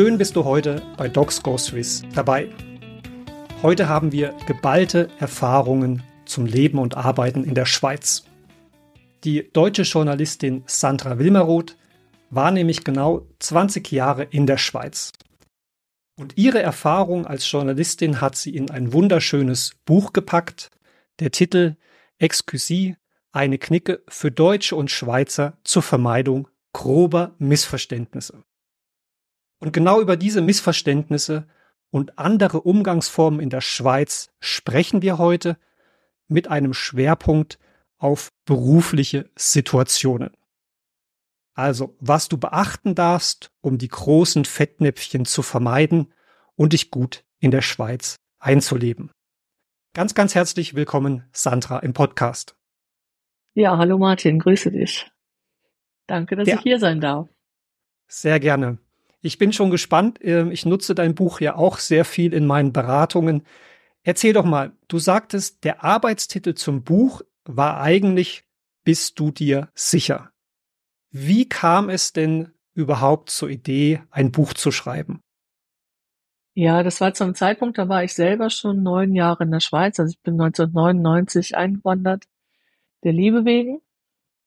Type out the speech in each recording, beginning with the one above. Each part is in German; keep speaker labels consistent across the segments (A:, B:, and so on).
A: Schön bist du heute bei Docs Go Swiss dabei. Heute haben wir geballte Erfahrungen zum Leben und Arbeiten in der Schweiz. Die deutsche Journalistin Sandra Wilmeroth war nämlich genau 20 Jahre in der Schweiz. Und ihre Erfahrung als Journalistin hat sie in ein wunderschönes Buch gepackt. Der Titel Excusie, eine Knicke für Deutsche und Schweizer zur Vermeidung grober Missverständnisse. Und genau über diese Missverständnisse und andere Umgangsformen in der Schweiz sprechen wir heute mit einem Schwerpunkt auf berufliche Situationen. Also, was du beachten darfst, um die großen Fettnäpfchen zu vermeiden und dich gut in der Schweiz einzuleben. Ganz, ganz herzlich willkommen, Sandra, im Podcast.
B: Ja, hallo Martin, grüße dich. Danke, dass ja. ich hier sein darf.
A: Sehr gerne. Ich bin schon gespannt. Ähm, ich nutze dein Buch ja auch sehr viel in meinen Beratungen. Erzähl doch mal, du sagtest, der Arbeitstitel zum Buch war eigentlich Bist du dir sicher? Wie kam es denn überhaupt zur Idee, ein Buch zu schreiben?
B: Ja, das war zum Zeitpunkt, da war ich selber schon neun Jahre in der Schweiz. Also ich bin 1999 eingewandert, der Liebe wegen.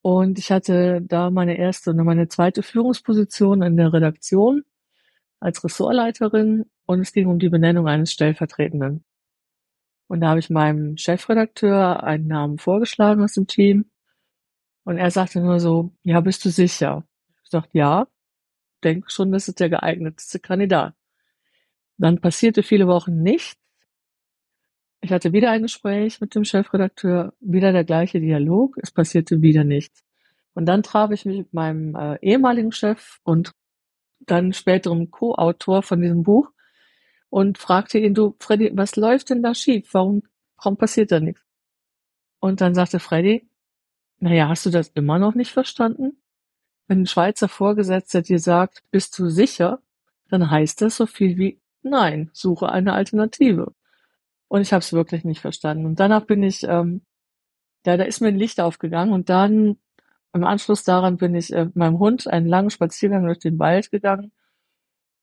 B: Und ich hatte da meine erste und meine zweite Führungsposition in der Redaktion als Ressortleiterin und es ging um die Benennung eines Stellvertretenden. Und da habe ich meinem Chefredakteur einen Namen vorgeschlagen aus dem Team und er sagte nur so, ja, bist du sicher? Ich dachte, ja, denke schon, das ist der geeignetste Kandidat. Dann passierte viele Wochen nichts. Ich hatte wieder ein Gespräch mit dem Chefredakteur, wieder der gleiche Dialog, es passierte wieder nichts. Und dann traf ich mich mit meinem äh, ehemaligen Chef und dann späterem Co-Autor von diesem Buch und fragte ihn, du, Freddy, was läuft denn da schief? Warum, warum passiert da nichts? Und dann sagte Freddy, naja, hast du das immer noch nicht verstanden? Wenn ein Schweizer Vorgesetzter dir sagt, bist du sicher, dann heißt das so viel wie, nein, suche eine Alternative. Und ich habe es wirklich nicht verstanden. Und danach bin ich, ähm, ja, da ist mir ein Licht aufgegangen und dann im Anschluss daran bin ich äh, meinem Hund einen langen Spaziergang durch den Wald gegangen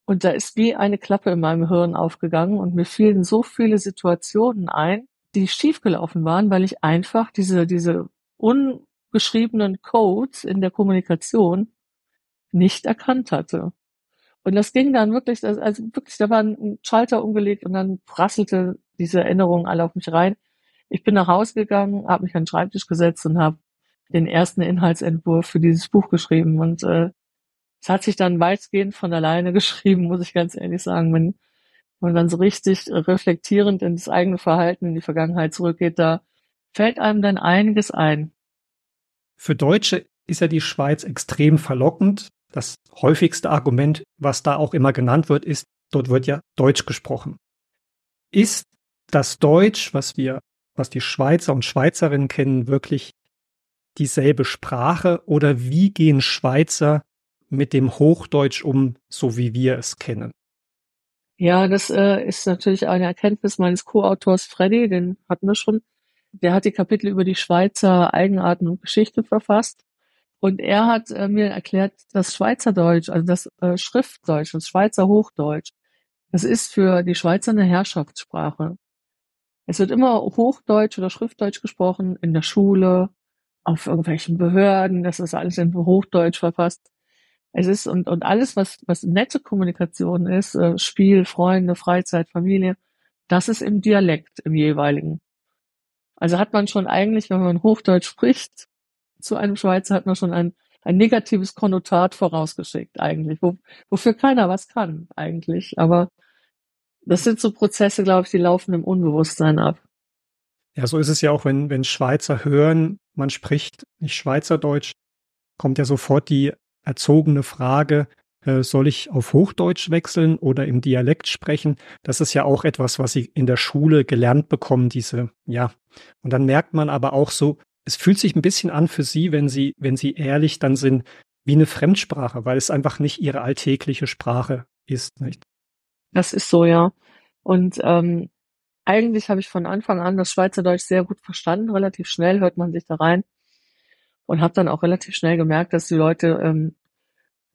B: und da ist wie eine Klappe in meinem Hirn aufgegangen und mir fielen so viele Situationen ein, die schiefgelaufen waren, weil ich einfach diese, diese ungeschriebenen Codes in der Kommunikation nicht erkannt hatte. Und das ging dann wirklich, also wirklich, da war ein Schalter umgelegt und dann prasselte diese Erinnerung alle auf mich rein. Ich bin nach Hause gegangen, habe mich an den Schreibtisch gesetzt und habe den ersten Inhaltsentwurf für dieses Buch geschrieben. Und äh, es hat sich dann weitgehend von alleine geschrieben, muss ich ganz ehrlich sagen. Wenn man dann so richtig reflektierend in das eigene Verhalten in die Vergangenheit zurückgeht, da fällt einem dann einiges ein.
A: Für Deutsche ist ja die Schweiz extrem verlockend. Das häufigste Argument, was da auch immer genannt wird, ist, dort wird ja Deutsch gesprochen. Ist das Deutsch, was wir, was die Schweizer und Schweizerinnen kennen, wirklich dieselbe Sprache oder wie gehen Schweizer mit dem Hochdeutsch um, so wie wir es kennen?
B: Ja, das äh, ist natürlich eine Erkenntnis meines Co-Autors Freddy, den hatten wir schon. Der hat die Kapitel über die Schweizer Eigenarten und Geschichte verfasst. Und er hat äh, mir erklärt, das Schweizerdeutsch, also das äh, Schriftdeutsch, das Schweizer Hochdeutsch, das ist für die Schweizer eine Herrschaftssprache. Es wird immer Hochdeutsch oder Schriftdeutsch gesprochen in der Schule, auf irgendwelchen Behörden, das ist alles in Hochdeutsch verfasst. Es ist und, und alles, was, was nette Kommunikation ist, äh, Spiel, Freunde, Freizeit, Familie, das ist im Dialekt, im jeweiligen. Also hat man schon eigentlich, wenn man Hochdeutsch spricht, zu einem Schweizer hat man schon ein, ein negatives Konnotat vorausgeschickt eigentlich, wo, wofür keiner was kann eigentlich. Aber das sind so Prozesse, glaube ich, die laufen im Unbewusstsein ab.
A: Ja, so ist es ja auch, wenn, wenn Schweizer hören, man spricht nicht Schweizerdeutsch, kommt ja sofort die erzogene Frage, äh, soll ich auf Hochdeutsch wechseln oder im Dialekt sprechen? Das ist ja auch etwas, was sie in der Schule gelernt bekommen, diese, ja. Und dann merkt man aber auch so, es fühlt sich ein bisschen an für sie, wenn sie, wenn sie ehrlich dann sind, wie eine Fremdsprache, weil es einfach nicht ihre alltägliche Sprache ist, nicht?
B: Das ist so, ja. Und ähm, eigentlich habe ich von Anfang an das Schweizerdeutsch sehr gut verstanden. Relativ schnell hört man sich da rein und habe dann auch relativ schnell gemerkt, dass die Leute ähm,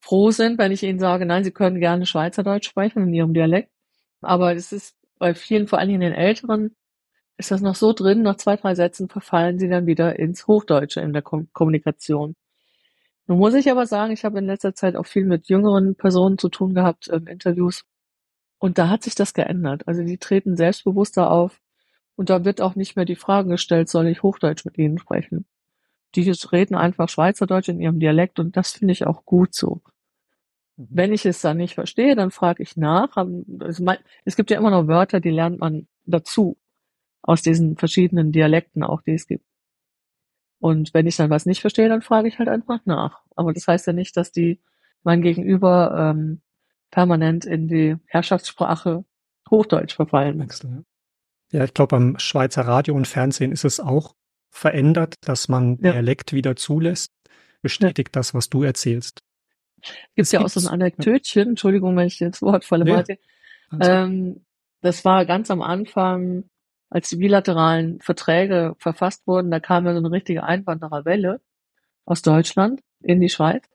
B: froh sind, wenn ich ihnen sage, nein, sie können gerne Schweizerdeutsch sprechen in ihrem Dialekt. Aber es ist bei vielen, vor allen Dingen den Älteren, ist das noch so drin, nach zwei, drei Sätzen verfallen sie dann wieder ins Hochdeutsche in der Kom Kommunikation. Nun muss ich aber sagen, ich habe in letzter Zeit auch viel mit jüngeren Personen zu tun gehabt, in Interviews. Und da hat sich das geändert. Also die treten selbstbewusster auf. Und da wird auch nicht mehr die Frage gestellt, soll ich Hochdeutsch mit ihnen sprechen? Die reden einfach Schweizerdeutsch in ihrem Dialekt und das finde ich auch gut so. Mhm. Wenn ich es dann nicht verstehe, dann frage ich nach. Es gibt ja immer noch Wörter, die lernt man dazu. Aus diesen verschiedenen Dialekten auch, die es gibt. Und wenn ich dann was nicht verstehe, dann frage ich halt einfach nach. Aber das heißt ja nicht, dass die mein Gegenüber ähm, permanent in die Herrschaftssprache Hochdeutsch verfallen.
A: Ja, ich glaube, beim Schweizer Radio und Fernsehen ist es auch verändert, dass man ja. Dialekt wieder zulässt. Bestätigt ja. das, was du erzählst.
B: Gibt ja auch so ein Anekdötchen, Entschuldigung, wenn ich das Wort falle, ja. Ähm, das war ganz am Anfang, als die bilateralen Verträge verfasst wurden, da kam ja so eine richtige Einwandererwelle aus Deutschland in die Schweiz.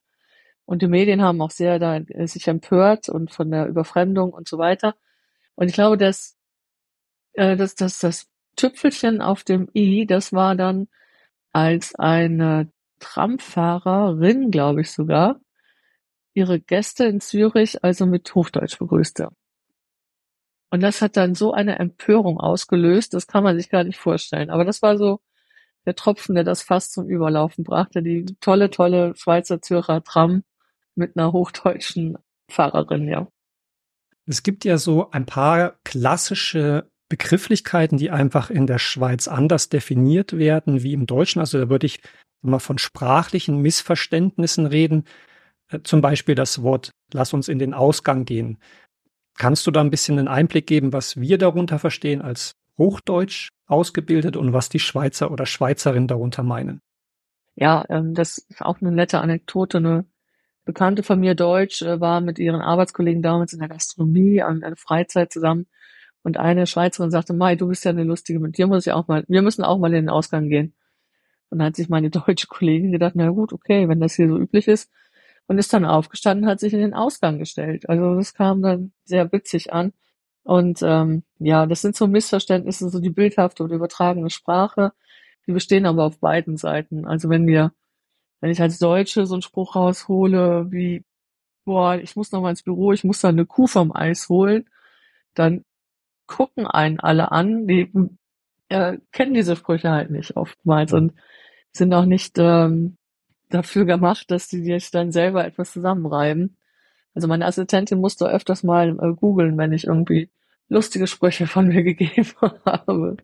B: Und die Medien haben auch sehr da äh, sich empört und von der Überfremdung und so weiter. Und ich glaube, dass, äh, dass, dass das Tüpfelchen auf dem i, das war dann, als eine Tramfahrerin, glaube ich sogar, ihre Gäste in Zürich also mit Hochdeutsch begrüßte. Und das hat dann so eine Empörung ausgelöst, das kann man sich gar nicht vorstellen. Aber das war so der Tropfen, der das fast zum Überlaufen brachte. Die tolle, tolle Schweizer Zürcher Tram mit einer hochdeutschen Fahrerin, ja.
A: Es gibt ja so ein paar klassische Begrifflichkeiten, die einfach in der Schweiz anders definiert werden wie im Deutschen. Also da würde ich mal von sprachlichen Missverständnissen reden. Äh, zum Beispiel das Wort, lass uns in den Ausgang gehen. Kannst du da ein bisschen einen Einblick geben, was wir darunter verstehen als Hochdeutsch ausgebildet und was die Schweizer oder Schweizerinnen darunter meinen?
B: Ja, ähm, das ist auch eine nette Anekdote. Eine Bekannte von mir Deutsch äh, war mit ihren Arbeitskollegen damals in der Gastronomie an einer Freizeit zusammen und eine Schweizerin sagte, Mai, du bist ja eine lustige, mit dir muss ich auch mal, wir müssen auch mal in den Ausgang gehen. Und dann hat sich meine deutsche Kollegin gedacht, na gut, okay, wenn das hier so üblich ist, und ist dann aufgestanden, hat sich in den Ausgang gestellt. Also das kam dann sehr witzig an. Und ähm, ja, das sind so Missverständnisse, so die bildhafte oder übertragene Sprache, die bestehen aber auf beiden Seiten. Also wenn wir, wenn ich als Deutsche so einen Spruch raushole wie, boah, ich muss noch mal ins Büro, ich muss da eine Kuh vom Eis holen, dann gucken einen alle an, die äh, kennen diese Sprüche halt nicht oftmals und sind auch nicht ähm, dafür gemacht, dass die sich dann selber etwas zusammenreiben. Also meine Assistentin musste öfters mal äh, googeln, wenn ich irgendwie lustige Sprüche von mir gegeben habe.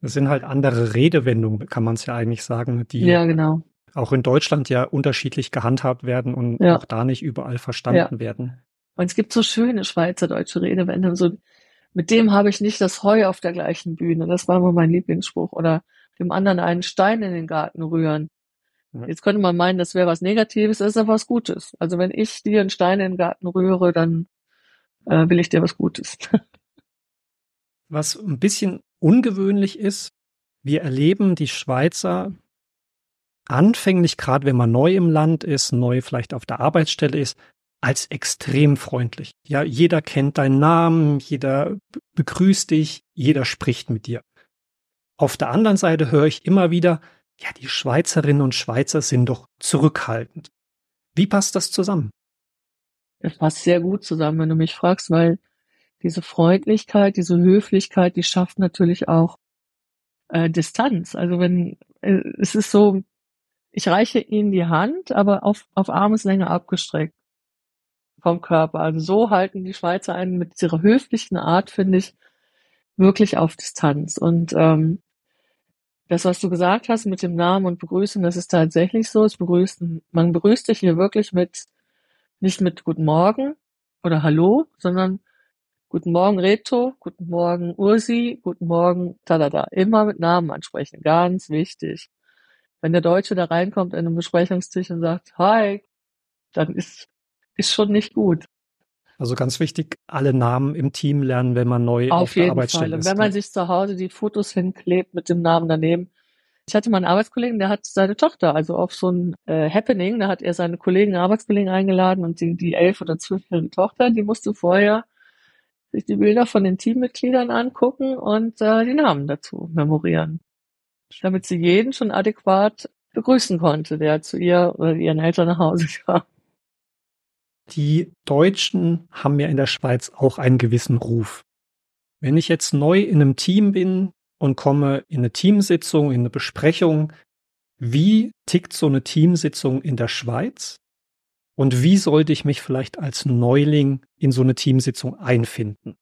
A: Das sind halt andere Redewendungen, kann man es ja eigentlich sagen, die
B: ja, genau.
A: auch in Deutschland ja unterschiedlich gehandhabt werden und ja. auch da nicht überall verstanden ja. werden.
B: Und es gibt so schöne schweizerdeutsche Redewendungen, so mit dem habe ich nicht das Heu auf der gleichen Bühne. Das war immer mein Lieblingsspruch. Oder dem anderen einen Stein in den Garten rühren. Jetzt könnte man meinen, das wäre was Negatives, das ist aber was Gutes. Also wenn ich dir einen Stein in den Garten rühre, dann äh, will ich dir was Gutes.
A: was ein bisschen ungewöhnlich ist, wir erleben die Schweizer anfänglich, gerade wenn man neu im Land ist, neu vielleicht auf der Arbeitsstelle ist, als extrem freundlich. Ja, jeder kennt deinen Namen, jeder begrüßt dich, jeder spricht mit dir. Auf der anderen Seite höre ich immer wieder, ja, die Schweizerinnen und Schweizer sind doch zurückhaltend. Wie passt das zusammen?
B: Das passt sehr gut zusammen, wenn du mich fragst, weil diese Freundlichkeit, diese Höflichkeit, die schafft natürlich auch äh, Distanz. Also wenn äh, es ist so, ich reiche ihnen die Hand, aber auf, auf Armeslänge abgestreckt vom Körper. Also so halten die Schweizer einen mit ihrer höflichen Art, finde ich, wirklich auf Distanz. Und ähm, das, was du gesagt hast mit dem Namen und Begrüßen, das ist tatsächlich so. Es begrüßen, man begrüßt dich hier wirklich mit, nicht mit Guten Morgen oder Hallo, sondern Guten Morgen Reto, Guten Morgen Ursi, Guten Morgen Tadada. Immer mit Namen ansprechen, ganz wichtig. Wenn der Deutsche da reinkommt in einem Besprechungstisch und sagt Hi, dann ist, ist schon nicht gut.
A: Also ganz wichtig, alle Namen im Team lernen, wenn man neu auf, auf der Arbeitsstelle Fall.
B: ist. Und wenn man sich zu Hause die Fotos hinklebt mit dem Namen daneben, Ich hatte mal einen Arbeitskollegen, der hat seine Tochter, also auf so ein äh, Happening, da hat er seine Kollegen, Arbeitskollegen eingeladen und die, die elf oder zwölfjährige Tochter, die musste vorher sich die Bilder von den Teammitgliedern angucken und äh, die Namen dazu memorieren, damit sie jeden schon adäquat begrüßen konnte, der zu ihr oder ihren Eltern nach Hause kam.
A: Die Deutschen haben ja in der Schweiz auch einen gewissen Ruf. Wenn ich jetzt neu in einem Team bin und komme in eine Teamsitzung, in eine Besprechung, wie tickt so eine Teamsitzung in der Schweiz? Und wie sollte ich mich vielleicht als Neuling in so eine Teamsitzung einfinden?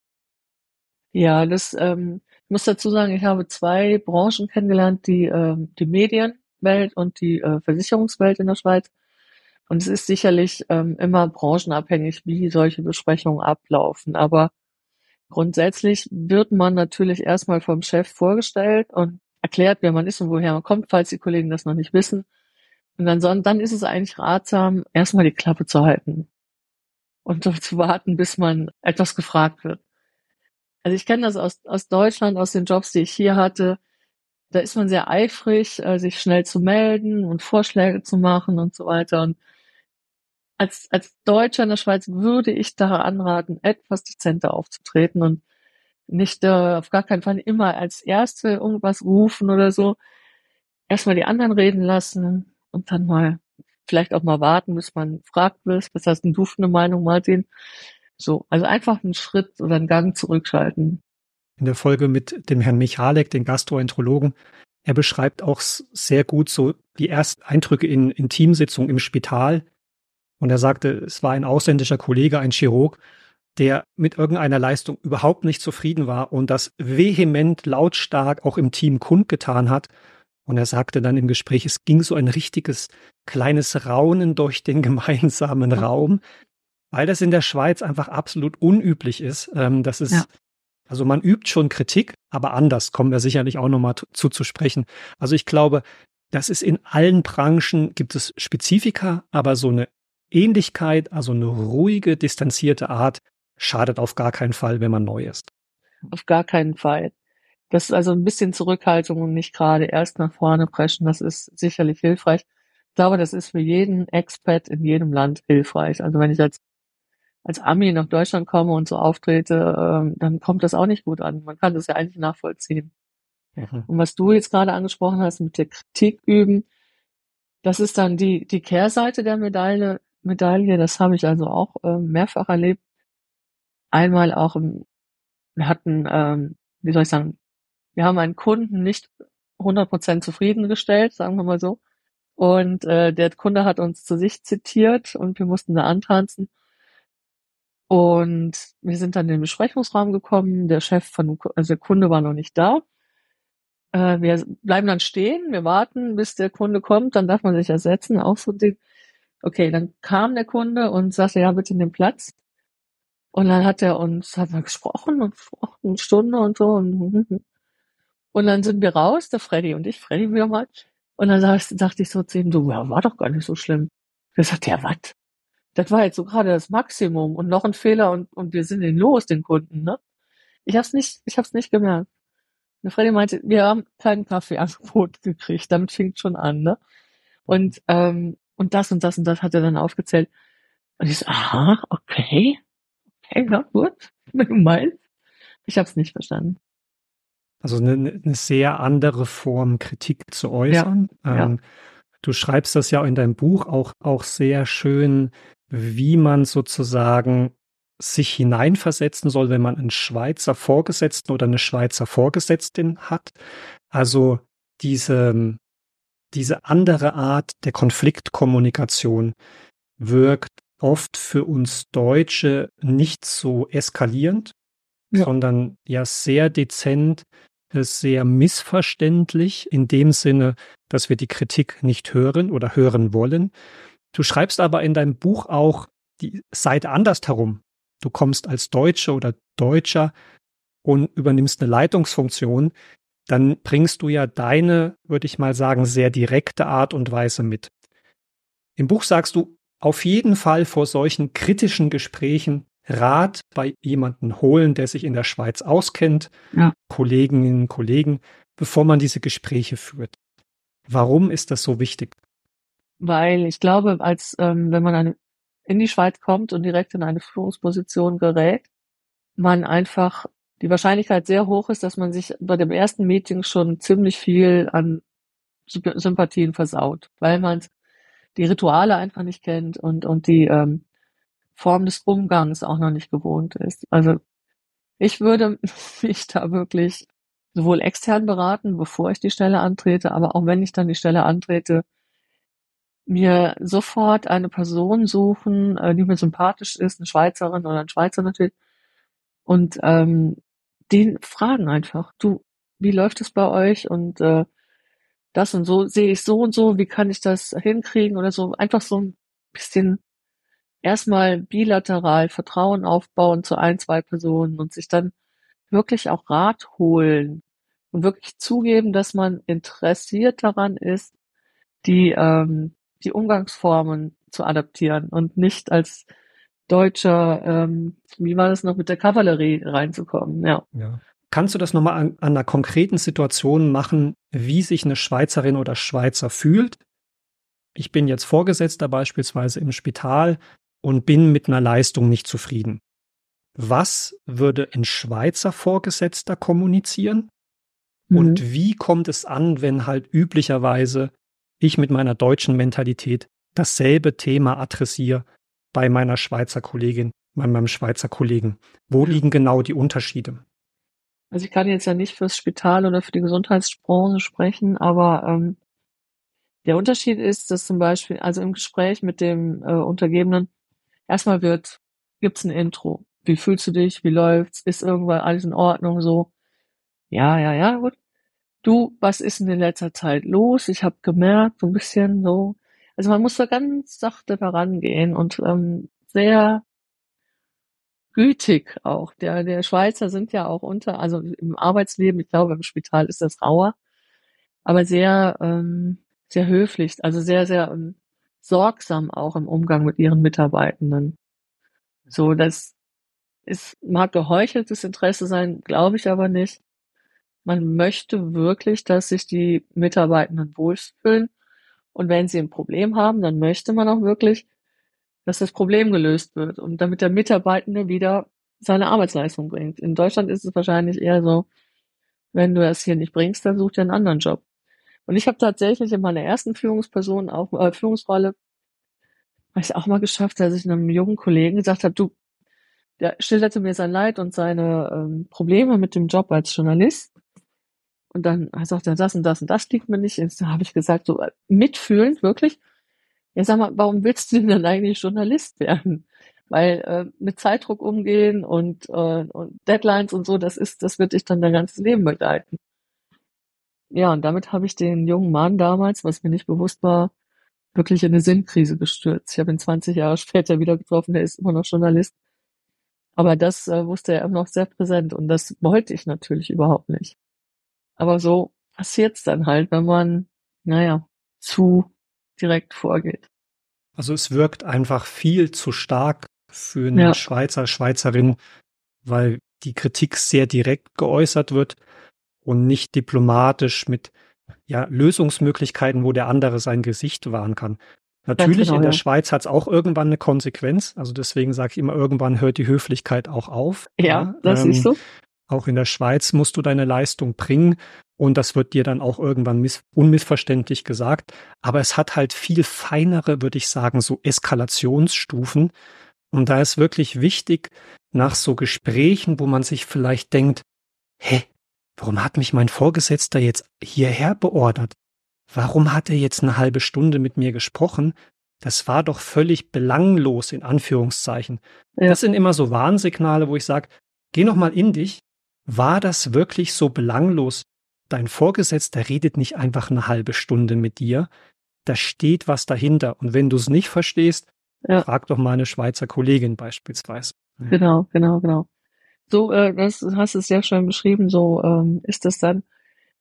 B: Ja, das ähm, ich muss dazu sagen, ich habe zwei Branchen kennengelernt, die ähm, die Medienwelt und die äh, Versicherungswelt in der Schweiz. Und es ist sicherlich ähm, immer branchenabhängig, wie solche Besprechungen ablaufen. Aber grundsätzlich wird man natürlich erstmal vom Chef vorgestellt und erklärt, wer man ist und woher man kommt, falls die Kollegen das noch nicht wissen. Und dann, dann ist es eigentlich ratsam, erstmal die Klappe zu halten und zu warten, bis man etwas gefragt wird. Also ich kenne das aus, aus Deutschland, aus den Jobs, die ich hier hatte. Da ist man sehr eifrig, äh, sich schnell zu melden und Vorschläge zu machen und so weiter. Und als, als Deutscher in der Schweiz würde ich da anraten, etwas dezenter aufzutreten und nicht äh, auf gar keinen Fall immer als Erste irgendwas rufen oder so. Erstmal die anderen reden lassen und dann mal vielleicht auch mal warten, bis man fragt wird, was hast denn du für eine Meinung, Martin? So, also einfach einen Schritt oder einen Gang zurückschalten.
A: In der Folge mit dem Herrn Michalek, den Gastroenterologen, er beschreibt auch sehr gut so die ersten Eindrücke in, in Teamsitzungen im Spital. Und er sagte, es war ein ausländischer Kollege, ein Chirurg, der mit irgendeiner Leistung überhaupt nicht zufrieden war und das vehement lautstark auch im Team kundgetan hat. Und er sagte dann im Gespräch, es ging so ein richtiges kleines Raunen durch den gemeinsamen Raum, weil das in der Schweiz einfach absolut unüblich ist. Ähm, das ist, ja. Also man übt schon Kritik, aber anders kommen wir sicherlich auch nochmal zu, zu sprechen. Also ich glaube, das ist in allen Branchen gibt es Spezifika, aber so eine Ähnlichkeit, also eine ruhige, distanzierte Art, schadet auf gar keinen Fall, wenn man neu ist.
B: Auf gar keinen Fall. Das ist also ein bisschen Zurückhaltung und nicht gerade erst nach vorne preschen. Das ist sicherlich hilfreich. Ich glaube, das ist für jeden Expat in jedem Land hilfreich. Also wenn ich als, als Ami nach Deutschland komme und so auftrete, ähm, dann kommt das auch nicht gut an. Man kann das ja eigentlich nachvollziehen. Mhm. Und was du jetzt gerade angesprochen hast mit der Kritik üben, das ist dann die, die Kehrseite der Medaille. Medaille, das habe ich also auch äh, mehrfach erlebt. Einmal auch, im, wir hatten, ähm, wie soll ich sagen, wir haben einen Kunden nicht 100% zufriedengestellt, sagen wir mal so. Und äh, der Kunde hat uns zu sich zitiert und wir mussten da antanzen. Und wir sind dann in den Besprechungsraum gekommen. Der Chef von, also der Kunde war noch nicht da. Äh, wir bleiben dann stehen, wir warten, bis der Kunde kommt, dann darf man sich ersetzen. Auch so den, okay, dann kam der Kunde und sagte, ja, bitte in den Platz. Und dann hat er uns, hat er gesprochen und gesprochen, eine Stunde und so. Und, und dann sind wir raus, der Freddy und ich, Freddy wieder mal. Und dann dachte ich so zu ihm, du, ja, war doch gar nicht so schlimm. Der sagt, ja, was? Das war jetzt so gerade das Maximum und noch ein Fehler und, und wir sind ihn los, den Kunden, ne? Ich hab's nicht, ich hab's nicht gemerkt. Und Freddy meinte, wir haben keinen Kaffeeangebot gekriegt, damit fing schon an, ne? Und, ähm, und das und das und das hat er dann aufgezählt. Und ich so, aha, okay. Okay, na gut, wenn du meinst. Ich hab's nicht verstanden.
A: Also eine, eine sehr andere Form, Kritik zu äußern. Ja, ähm, ja. Du schreibst das ja in deinem Buch auch, auch sehr schön, wie man sozusagen sich hineinversetzen soll, wenn man einen Schweizer Vorgesetzten oder eine Schweizer Vorgesetztin hat. Also diese, diese andere Art der Konfliktkommunikation wirkt oft für uns Deutsche nicht so eskalierend, ja. sondern ja sehr dezent, sehr missverständlich in dem Sinne, dass wir die Kritik nicht hören oder hören wollen. Du schreibst aber in deinem Buch auch die Seite andersherum. Du kommst als Deutsche oder Deutscher und übernimmst eine Leitungsfunktion, dann bringst du ja deine, würde ich mal sagen, sehr direkte Art und Weise mit. Im Buch sagst du, auf jeden Fall vor solchen kritischen Gesprächen Rat bei jemanden holen, der sich in der Schweiz auskennt, ja. Kolleginnen und Kollegen, bevor man diese Gespräche führt. Warum ist das so wichtig?
B: Weil ich glaube, als ähm, wenn man eine, in die Schweiz kommt und direkt in eine Führungsposition gerät, man einfach die Wahrscheinlichkeit sehr hoch ist, dass man sich bei dem ersten Meeting schon ziemlich viel an Sympathien versaut, weil man die Rituale einfach nicht kennt und, und die ähm, Form des Umgangs auch noch nicht gewohnt ist. Also ich würde mich da wirklich sowohl extern beraten, bevor ich die Stelle antrete, aber auch wenn ich dann die Stelle antrete, mir sofort eine Person suchen, äh, die mir sympathisch ist, eine Schweizerin oder ein Schweizer natürlich, und ähm, den fragen einfach, du, wie läuft es bei euch? Und äh, das und so sehe ich so und so, wie kann ich das hinkriegen? Oder so, einfach so ein bisschen erstmal bilateral Vertrauen aufbauen zu ein, zwei Personen und sich dann wirklich auch Rat holen und wirklich zugeben, dass man interessiert daran ist, die, ähm, die Umgangsformen zu adaptieren und nicht als deutscher, ähm, wie war das noch mit der Kavallerie reinzukommen, ja.
A: ja. Kannst du das nochmal an, an einer konkreten Situation machen, wie sich eine Schweizerin oder Schweizer fühlt? Ich bin jetzt Vorgesetzter beispielsweise im Spital und bin mit einer Leistung nicht zufrieden. Was würde ein Schweizer Vorgesetzter kommunizieren? Mhm. Und wie kommt es an, wenn halt üblicherweise ich mit meiner deutschen Mentalität dasselbe Thema adressiere bei meiner Schweizer Kollegin, bei meinem Schweizer Kollegen? Wo liegen genau die Unterschiede?
B: Also ich kann jetzt ja nicht fürs Spital oder für die Gesundheitsbranche sprechen, aber ähm, der Unterschied ist, dass zum Beispiel, also im Gespräch mit dem äh, Untergebenen, erstmal wird, gibt's ein Intro. Wie fühlst du dich? Wie läuft's? Ist irgendwann alles in Ordnung? So, ja, ja, ja, gut. Du, was ist denn in letzter Zeit los? Ich habe gemerkt, so ein bisschen so. Also man muss da ganz sachte herangehen und ähm, sehr gütig auch. Der, der Schweizer sind ja auch unter, also im Arbeitsleben, ich glaube, im Spital ist das rauer, aber sehr, ähm, sehr höflich, also sehr, sehr ähm, sorgsam auch im Umgang mit ihren Mitarbeitenden. So, das ist, mag geheucheltes Interesse sein, glaube ich aber nicht. Man möchte wirklich, dass sich die Mitarbeitenden wohlfühlen. Und wenn sie ein Problem haben, dann möchte man auch wirklich, dass das Problem gelöst wird und damit der Mitarbeitende wieder seine Arbeitsleistung bringt. In Deutschland ist es wahrscheinlich eher so, wenn du es hier nicht bringst, dann such dir einen anderen Job. Und ich habe tatsächlich in meiner ersten Führungsperson, auch äh, Führungsrolle, habe ich auch mal geschafft, dass ich einem jungen Kollegen gesagt habe, du, der schilderte mir sein Leid und seine ähm, Probleme mit dem Job als Journalist. Und dann sagt er, das und das und das liegt mir nicht. Jetzt habe ich gesagt, so äh, mitfühlend, wirklich. Ja, sag mal, warum willst du denn dann eigentlich Journalist werden? Weil äh, mit Zeitdruck umgehen und, äh, und Deadlines und so, das ist, das wird dich dann dein ganzes Leben begleiten. Ja, und damit habe ich den jungen Mann damals, was mir nicht bewusst war, wirklich in eine Sinnkrise gestürzt. Ich habe ihn 20 Jahre später wieder getroffen, der ist immer noch Journalist. Aber das äh, wusste er immer noch sehr präsent und das wollte ich natürlich überhaupt nicht. Aber so passiert's dann halt, wenn man, naja, zu direkt vorgeht.
A: Also es wirkt einfach viel zu stark für eine ja. Schweizer, Schweizerin, weil die Kritik sehr direkt geäußert wird und nicht diplomatisch mit ja, Lösungsmöglichkeiten, wo der andere sein Gesicht wahren kann. Natürlich, genau, in der ja. Schweiz hat es auch irgendwann eine Konsequenz. Also deswegen sage ich immer, irgendwann hört die Höflichkeit auch auf.
B: Ja, ja. das ähm, ist so.
A: Auch in der Schweiz musst du deine Leistung bringen und das wird dir dann auch irgendwann unmissverständlich gesagt. Aber es hat halt viel feinere, würde ich sagen, so Eskalationsstufen. Und da ist wirklich wichtig, nach so Gesprächen, wo man sich vielleicht denkt, hä, warum hat mich mein Vorgesetzter jetzt hierher beordert? Warum hat er jetzt eine halbe Stunde mit mir gesprochen? Das war doch völlig belanglos in Anführungszeichen. Ja. Das sind immer so Warnsignale, wo ich sage, geh noch mal in dich. War das wirklich so belanglos? Dein Vorgesetzter redet nicht einfach eine halbe Stunde mit dir. Da steht was dahinter. Und wenn du es nicht verstehst, ja. frag doch mal eine Schweizer Kollegin beispielsweise.
B: Genau, genau, genau. So, äh, das hast du sehr schön beschrieben, so ähm, ist das dann.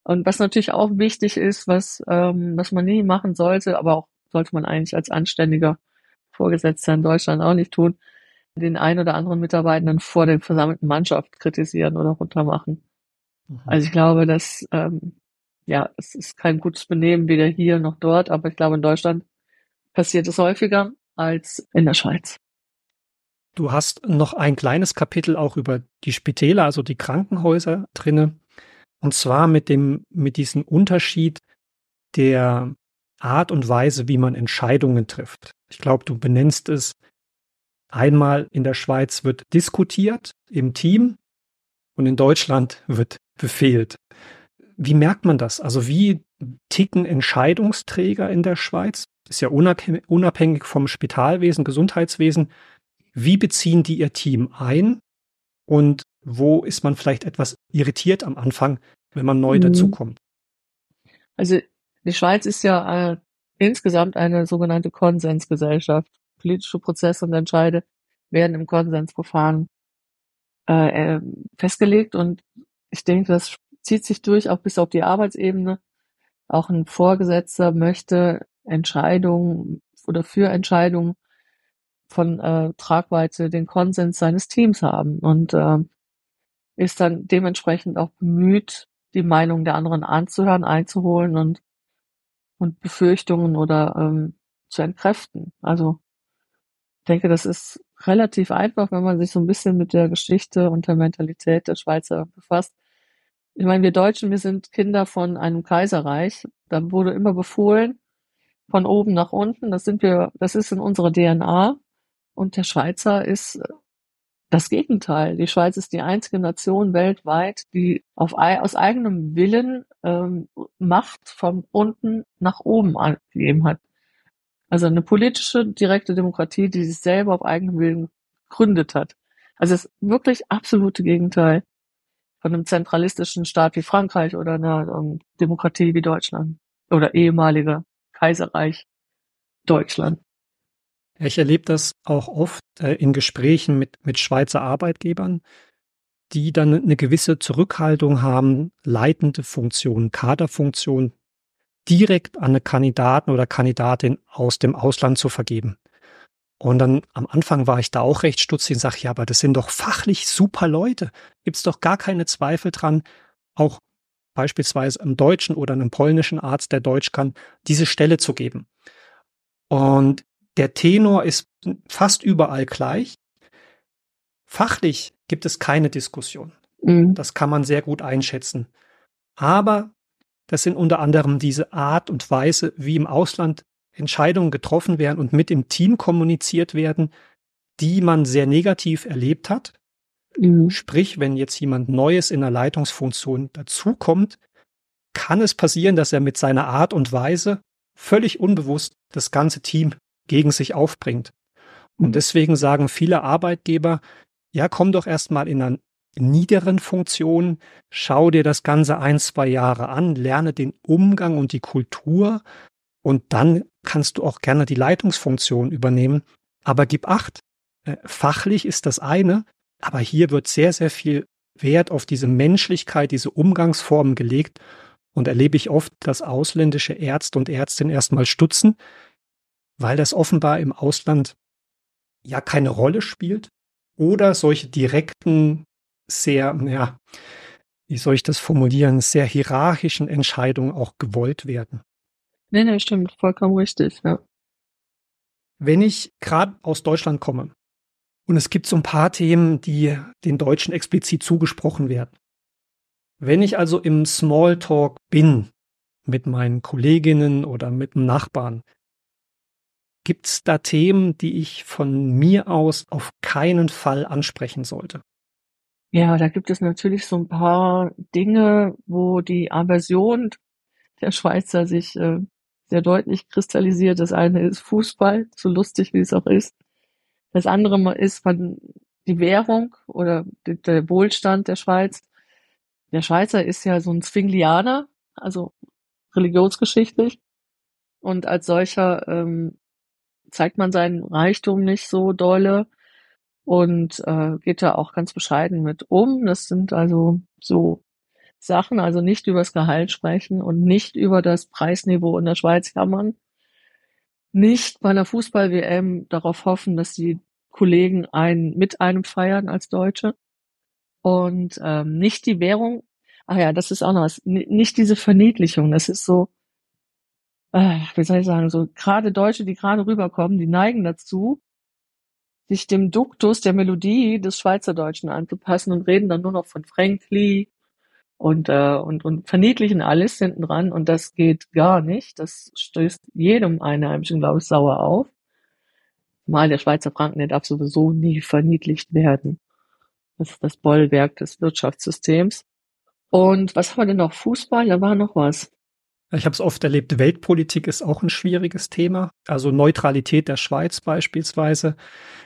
B: Und was natürlich auch wichtig ist, was, ähm, was man nie machen sollte, aber auch sollte man eigentlich als anständiger Vorgesetzter in Deutschland auch nicht tun, den einen oder anderen Mitarbeitenden vor der versammelten Mannschaft kritisieren oder runtermachen. Mhm. Also ich glaube, das ähm, ja, es ist kein gutes Benehmen weder hier noch dort, aber ich glaube, in Deutschland passiert es häufiger als in der Schweiz.
A: Du hast noch ein kleines Kapitel auch über die Spitäler, also die Krankenhäuser drinne. Und zwar mit dem, mit diesem Unterschied der Art und Weise, wie man Entscheidungen trifft. Ich glaube, du benennst es einmal in der Schweiz wird diskutiert im Team und in Deutschland wird befehlt. Wie merkt man das? Also wie ticken Entscheidungsträger in der Schweiz? Ist ja unabhängig vom Spitalwesen, Gesundheitswesen. Wie beziehen die ihr Team ein? Und wo ist man vielleicht etwas irritiert am Anfang, wenn man neu mhm. dazukommt?
B: Also die Schweiz ist ja äh, insgesamt eine sogenannte Konsensgesellschaft. Politische Prozesse und Entscheide werden im Konsensverfahren äh, äh, festgelegt und ich denke, das zieht sich durch auch bis auf die Arbeitsebene. Auch ein Vorgesetzter möchte Entscheidungen oder für Entscheidungen von äh, Tragweite den Konsens seines Teams haben und äh, ist dann dementsprechend auch bemüht, die Meinung der anderen anzuhören, einzuholen und und Befürchtungen oder ähm, zu entkräften. Also denke, das ist relativ einfach, wenn man sich so ein bisschen mit der Geschichte und der Mentalität der Schweizer befasst. Ich meine, wir Deutschen, wir sind Kinder von einem Kaiserreich. Da wurde immer befohlen, von oben nach unten. Das sind wir, das ist in unserer DNA. Und der Schweizer ist das Gegenteil. Die Schweiz ist die einzige Nation weltweit, die auf, aus eigenem Willen ähm, Macht von unten nach oben angegeben hat. Also eine politische, direkte Demokratie, die sich selber auf eigenem Willen gegründet hat. Also das wirklich absolute Gegenteil von einem zentralistischen Staat wie Frankreich oder einer um, Demokratie wie Deutschland oder ehemaliger Kaiserreich Deutschland.
A: Ich erlebe das auch oft äh, in Gesprächen mit, mit Schweizer Arbeitgebern, die dann eine gewisse Zurückhaltung haben, leitende Funktionen, Kaderfunktionen direkt an eine Kandidaten oder Kandidatin aus dem Ausland zu vergeben. Und dann am Anfang war ich da auch recht stutzig und sage, ja, aber das sind doch fachlich super Leute. Gibt's doch gar keine Zweifel dran, auch beispielsweise einem deutschen oder einem polnischen Arzt, der Deutsch kann, diese Stelle zu geben. Und der Tenor ist fast überall gleich. Fachlich gibt es keine Diskussion. Mhm. Das kann man sehr gut einschätzen. Aber das sind unter anderem diese Art und Weise, wie im Ausland Entscheidungen getroffen werden und mit dem Team kommuniziert werden, die man sehr negativ erlebt hat. Mhm. Sprich, wenn jetzt jemand Neues in der Leitungsfunktion dazukommt, kann es passieren, dass er mit seiner Art und Weise völlig unbewusst das ganze Team gegen sich aufbringt. Und mhm. deswegen sagen viele Arbeitgeber, ja, komm doch erstmal in einer niederen Funktion, schau dir das Ganze ein, zwei Jahre an, lerne den Umgang und die Kultur und dann kannst du auch gerne die Leitungsfunktion übernehmen. Aber gib acht, äh, fachlich ist das eine, aber hier wird sehr, sehr viel Wert auf diese Menschlichkeit, diese Umgangsformen gelegt und erlebe ich oft, dass ausländische Ärzte und Ärztinnen erstmal stutzen, weil das offenbar im Ausland ja keine Rolle spielt oder solche direkten, sehr, ja, wie soll ich das formulieren, sehr hierarchischen Entscheidungen auch gewollt werden.
B: Nee, nee, stimmt, vollkommen richtig, ja.
A: Wenn ich gerade aus Deutschland komme und es gibt so ein paar Themen, die den Deutschen explizit zugesprochen werden. Wenn ich also im Smalltalk bin mit meinen Kolleginnen oder mit einem Nachbarn, Gibt es da Themen, die ich von mir aus auf keinen Fall ansprechen sollte?
B: Ja, da gibt es natürlich so ein paar Dinge, wo die Aversion der Schweizer sich äh, sehr deutlich kristallisiert. Das eine ist Fußball, so lustig wie es auch ist. Das andere ist man die Währung oder der Wohlstand der Schweiz. Der Schweizer ist ja so ein Zwinglianer, also religionsgeschichtlich. Und als solcher ähm, zeigt man seinen Reichtum nicht so dolle und äh, geht da auch ganz bescheiden mit um. Das sind also so Sachen, also nicht über das Gehalt sprechen und nicht über das Preisniveau in der Schweiz jammern. Nicht bei einer Fußball-WM darauf hoffen, dass die Kollegen einen mit einem feiern als Deutsche. Und ähm, nicht die Währung. ach ja, das ist auch noch was. Nicht diese Verniedlichung, das ist so, äh, wie soll ich sagen, so gerade Deutsche, die gerade rüberkommen, die neigen dazu, sich dem Duktus der Melodie des Schweizerdeutschen anzupassen und reden dann nur noch von Frankly und, äh, und, und verniedlichen alles hinten dran und das geht gar nicht. Das stößt jedem Einheimischen, glaube ich, sauer auf. Mal der Schweizer Franken, der darf sowieso nie verniedlicht werden. Das ist das Bollwerk des Wirtschaftssystems. Und was haben wir denn noch? Fußball, da war noch was.
A: Ich habe es oft erlebt, Weltpolitik ist auch ein schwieriges Thema. Also Neutralität der Schweiz beispielsweise.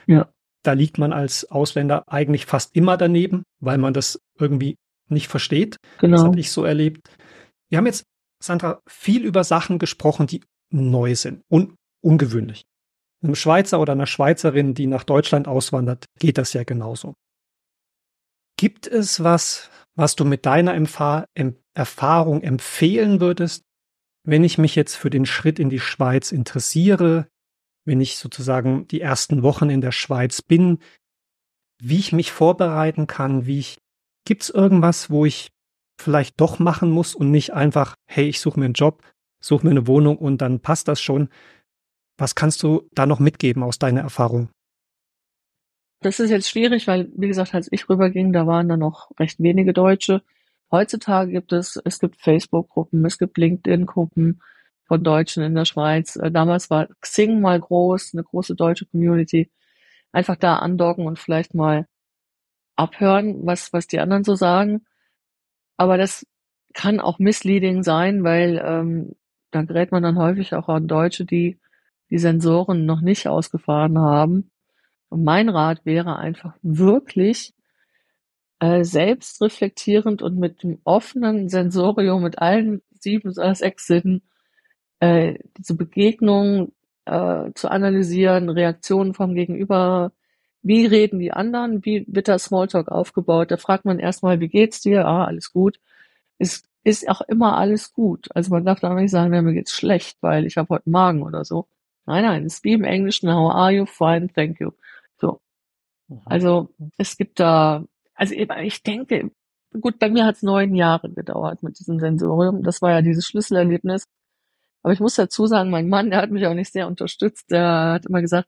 A: Ja. Da liegt man als Ausländer eigentlich fast immer daneben, weil man das irgendwie nicht versteht. Genau. Das habe ich so erlebt. Wir haben jetzt, Sandra, viel über Sachen gesprochen, die neu sind und ungewöhnlich. Einem Schweizer oder einer Schweizerin, die nach Deutschland auswandert, geht das ja genauso. Gibt es was, was du mit deiner Empf Erfahrung empfehlen würdest, wenn ich mich jetzt für den Schritt in die Schweiz interessiere, wenn ich sozusagen die ersten Wochen in der Schweiz bin, wie ich mich vorbereiten kann, wie ich, gibt's irgendwas, wo ich vielleicht doch machen muss und nicht einfach, hey, ich suche mir einen Job, suche mir eine Wohnung und dann passt das schon. Was kannst du da noch mitgeben aus deiner Erfahrung?
B: Das ist jetzt schwierig, weil, wie gesagt, als ich rüberging, da waren da noch recht wenige Deutsche. Heutzutage gibt es, es gibt Facebook-Gruppen, es gibt LinkedIn-Gruppen von Deutschen in der Schweiz. Äh, damals war Xing mal groß, eine große deutsche Community. Einfach da andocken und vielleicht mal abhören, was, was die anderen so sagen. Aber das kann auch misleading sein, weil ähm, da gerät man dann häufig auch an Deutsche, die die Sensoren noch nicht ausgefahren haben. Und mein Rat wäre einfach wirklich äh, selbst reflektierend und mit dem offenen Sensorium, mit allen sieben oder sechs Sinnen, äh, diese Begegnung äh, zu analysieren, Reaktionen vom Gegenüber, wie reden die anderen, wie wird der Smalltalk aufgebaut, da fragt man erstmal, wie geht's dir? Ah, alles gut. Ist, ist auch immer alles gut. Also man darf da nicht sagen, mir geht's schlecht, weil ich habe heute Magen oder so. Nein, nein, es ist wie im Englischen, how are you? Fine, thank you. So. Mhm. Also es gibt da also ich denke, gut, bei mir hat es neun Jahre gedauert mit diesem Sensorium. Das war ja dieses Schlüsselerlebnis. Aber ich muss dazu sagen, mein Mann, der hat mich auch nicht sehr unterstützt. Der hat immer gesagt,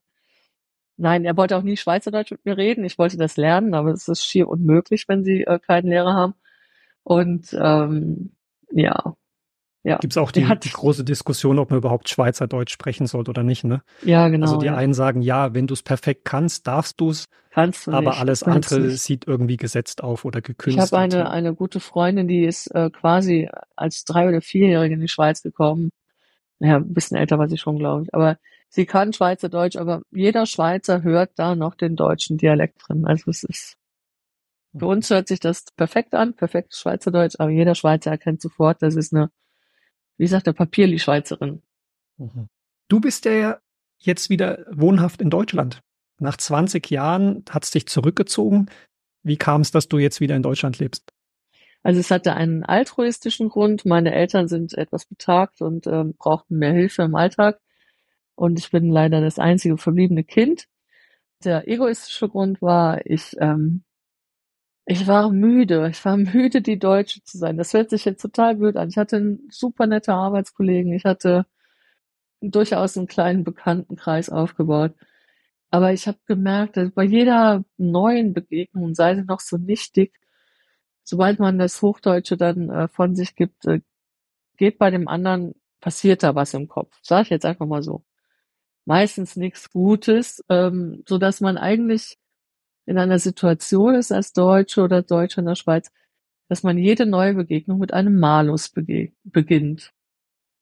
B: nein, er wollte auch nie Schweizerdeutsch mit mir reden. Ich wollte das lernen, aber es ist schier unmöglich, wenn sie äh, keinen Lehrer haben. Und ähm, ja,
A: ja. Gibt es auch die, die, große Diskussion, ob man überhaupt Schweizerdeutsch sprechen sollte oder nicht, ne?
B: Ja, genau.
A: Also die
B: ja.
A: einen sagen, ja, wenn du es perfekt kannst, darfst du es.
B: Kannst du
A: Aber
B: nicht,
A: alles andere nicht. sieht irgendwie gesetzt auf oder gekünstelt.
B: Ich habe eine, eine gute Freundin, die ist äh, quasi als drei- oder vierjährige in die Schweiz gekommen. Naja, ein bisschen älter war sie schon, glaube ich. Aber sie kann Schweizerdeutsch, aber jeder Schweizer hört da noch den deutschen Dialekt drin. Also es ist für uns hört sich das perfekt an, perfektes Schweizerdeutsch, aber jeder Schweizer erkennt sofort, das ist eine wie sagt der Papierli-Schweizerin.
A: Mhm. Du bist ja jetzt wieder wohnhaft in Deutschland. Nach 20 Jahren hat es dich zurückgezogen. Wie kam es, dass du jetzt wieder in Deutschland lebst?
B: Also es hatte einen altruistischen Grund. Meine Eltern sind etwas betagt und ähm, brauchten mehr Hilfe im Alltag. Und ich bin leider das einzige verbliebene Kind. Der egoistische Grund war, ich ähm, ich war müde. Ich war müde, die Deutsche zu sein. Das hört sich jetzt total blöd an. Ich hatte einen super nette Arbeitskollegen. Ich hatte durchaus einen kleinen Bekanntenkreis aufgebaut. Aber ich habe gemerkt, dass bei jeder neuen Begegnung, sei sie noch so nichtig, sobald man das Hochdeutsche dann äh, von sich gibt, äh, geht bei dem anderen, passiert da was im Kopf. Sag ich jetzt einfach mal so. Meistens nichts Gutes, ähm, so dass man eigentlich in einer Situation ist als Deutsche oder Deutsche in der Schweiz, dass man jede neue Begegnung mit einem Malus beginnt.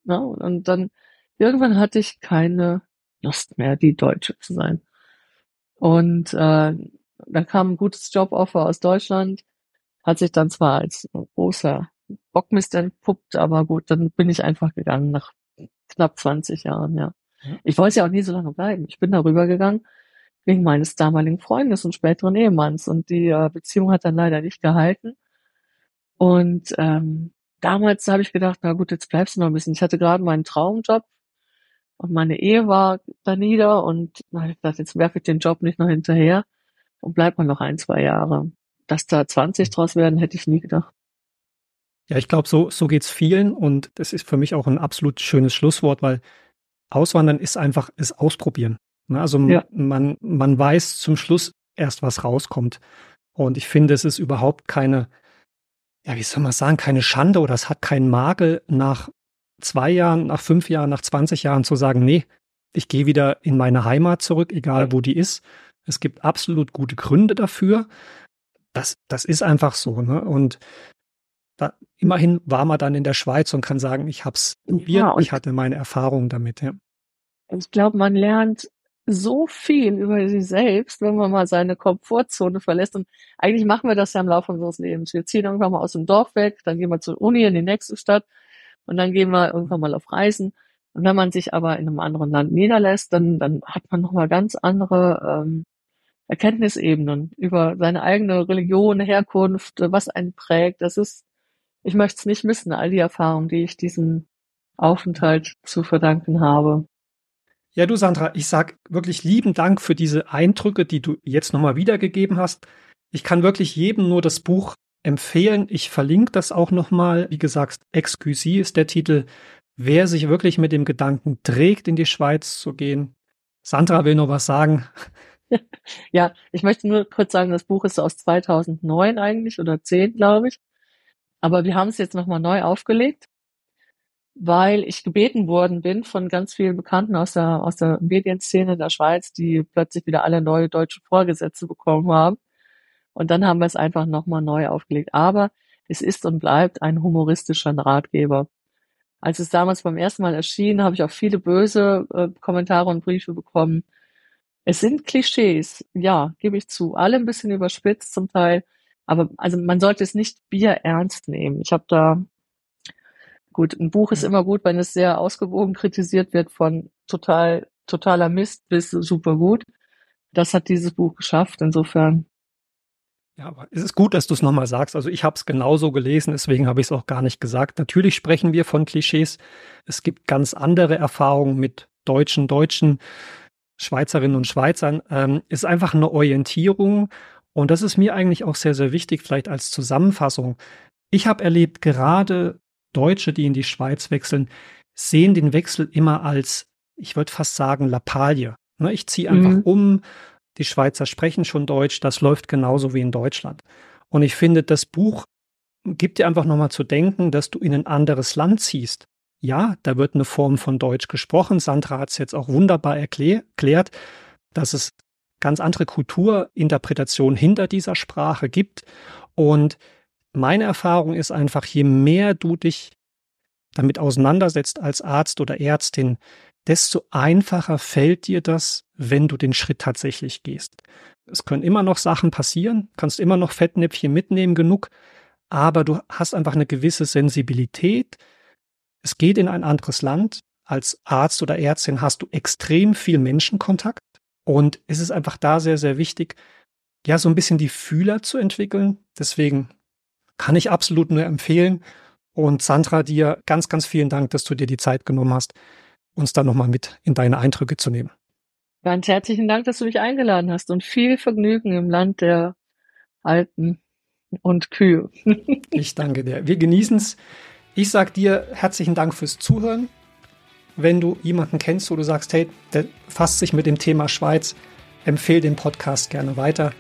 B: Ja, und dann irgendwann hatte ich keine Lust mehr, die Deutsche zu sein. Und äh, da kam ein gutes Joboffer aus Deutschland, hat sich dann zwar als großer Bockmist entpuppt, aber gut, dann bin ich einfach gegangen nach knapp 20 Jahren, ja. Ich wollte ja auch nie so lange bleiben. Ich bin darüber gegangen, wegen meines damaligen Freundes und späteren Ehemanns. Und die äh, Beziehung hat dann leider nicht gehalten. Und ähm, damals habe ich gedacht, na gut, jetzt bleibst du noch ein bisschen. Ich hatte gerade meinen Traumjob und meine Ehe war da nieder und dann ich gedacht, jetzt werfe ich den Job nicht noch hinterher und bleib mal noch ein, zwei Jahre. Dass da 20 draus werden, hätte ich nie gedacht.
A: Ja, ich glaube, so, so geht's vielen und das ist für mich auch ein absolut schönes Schlusswort, weil Auswandern ist einfach es ausprobieren. Ne? Also ja. man, man weiß zum Schluss erst, was rauskommt. Und ich finde, es ist überhaupt keine, ja, wie soll man sagen, keine Schande oder es hat keinen Makel, nach zwei Jahren, nach fünf Jahren, nach 20 Jahren zu sagen, nee, ich gehe wieder in meine Heimat zurück, egal wo die ist. Es gibt absolut gute Gründe dafür. Das, das ist einfach so. Ne? Und da, immerhin war man dann in der Schweiz und kann sagen, ich habe es probiert, ja, ich hatte meine Erfahrungen damit. Ja.
B: Ich glaube, man lernt so viel über sich selbst, wenn man mal seine Komfortzone verlässt. Und eigentlich machen wir das ja im Laufe unseres Lebens. Wir ziehen irgendwann mal aus dem Dorf weg, dann gehen wir zur Uni in die nächste Stadt und dann gehen wir irgendwann mal auf Reisen. Und wenn man sich aber in einem anderen Land niederlässt, dann, dann hat man nochmal ganz andere ähm, Erkenntnisebenen über seine eigene Religion, Herkunft, was einen prägt. Das ist ich möchte es nicht missen, all die Erfahrungen, die ich diesem Aufenthalt zu verdanken habe.
A: Ja, du Sandra, ich sag wirklich lieben Dank für diese Eindrücke, die du jetzt nochmal wiedergegeben hast. Ich kann wirklich jedem nur das Buch empfehlen. Ich verlinke das auch nochmal. Wie gesagt, Excusy ist der Titel. Wer sich wirklich mit dem Gedanken trägt, in die Schweiz zu gehen. Sandra will noch was sagen.
B: Ja, ich möchte nur kurz sagen, das Buch ist aus 2009 eigentlich oder 10, glaube ich. Aber wir haben es jetzt nochmal neu aufgelegt, weil ich gebeten worden bin von ganz vielen Bekannten aus der, aus der Medienszene der Schweiz, die plötzlich wieder alle neue deutsche Vorgesetze bekommen haben. Und dann haben wir es einfach nochmal neu aufgelegt. Aber es ist und bleibt ein humoristischer Ratgeber. Als es damals beim ersten Mal erschien, habe ich auch viele böse äh, Kommentare und Briefe bekommen. Es sind Klischees, ja, gebe ich zu. Alle ein bisschen überspitzt zum Teil. Aber also man sollte es nicht Bier ernst nehmen. Ich habe da gut, ein Buch ist immer gut, wenn es sehr ausgewogen kritisiert wird von total totaler Mist bis super gut. Das hat dieses Buch geschafft. Insofern
A: ja, aber es ist gut, dass du es nochmal sagst. Also ich habe es genauso gelesen, deswegen habe ich es auch gar nicht gesagt. Natürlich sprechen wir von Klischees. Es gibt ganz andere Erfahrungen mit Deutschen, Deutschen, Schweizerinnen und Schweizern. Ähm, ist einfach eine Orientierung und das ist mir eigentlich auch sehr, sehr wichtig, vielleicht als Zusammenfassung. Ich habe erlebt, gerade Deutsche, die in die Schweiz wechseln, sehen den Wechsel immer als, ich würde fast sagen, Lappalie. Ne, ich ziehe einfach mhm. um, die Schweizer sprechen schon Deutsch, das läuft genauso wie in Deutschland. Und ich finde, das Buch gibt dir einfach nochmal zu denken, dass du in ein anderes Land ziehst. Ja, da wird eine Form von Deutsch gesprochen. Sandra hat es jetzt auch wunderbar erklärt, dass es ganz andere Kulturinterpretation hinter dieser Sprache gibt. Und meine Erfahrung ist einfach, je mehr du dich damit auseinandersetzt als Arzt oder Ärztin, desto einfacher fällt dir das, wenn du den Schritt tatsächlich gehst. Es können immer noch Sachen passieren, kannst immer noch Fettnäpfchen mitnehmen genug, aber du hast einfach eine gewisse Sensibilität. Es geht in ein anderes Land. Als Arzt oder Ärztin hast du extrem viel Menschenkontakt. Und es ist einfach da sehr, sehr wichtig, ja, so ein bisschen die Fühler zu entwickeln. Deswegen kann ich absolut nur empfehlen. Und Sandra, dir ganz, ganz vielen Dank, dass du dir die Zeit genommen hast, uns da nochmal mit in deine Eindrücke zu nehmen.
B: Ganz herzlichen Dank, dass du mich eingeladen hast und viel Vergnügen im Land der Alten und Kühe.
A: ich danke dir. Wir genießen es. Ich sag dir herzlichen Dank fürs Zuhören wenn du jemanden kennst, wo du sagst, hey, der fasst sich mit dem Thema Schweiz, empfehle den Podcast gerne weiter,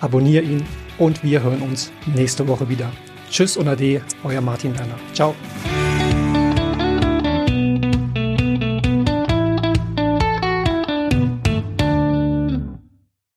A: abonniere ihn und wir hören uns nächste Woche wieder. Tschüss und Ade, euer Martin Werner. Ciao.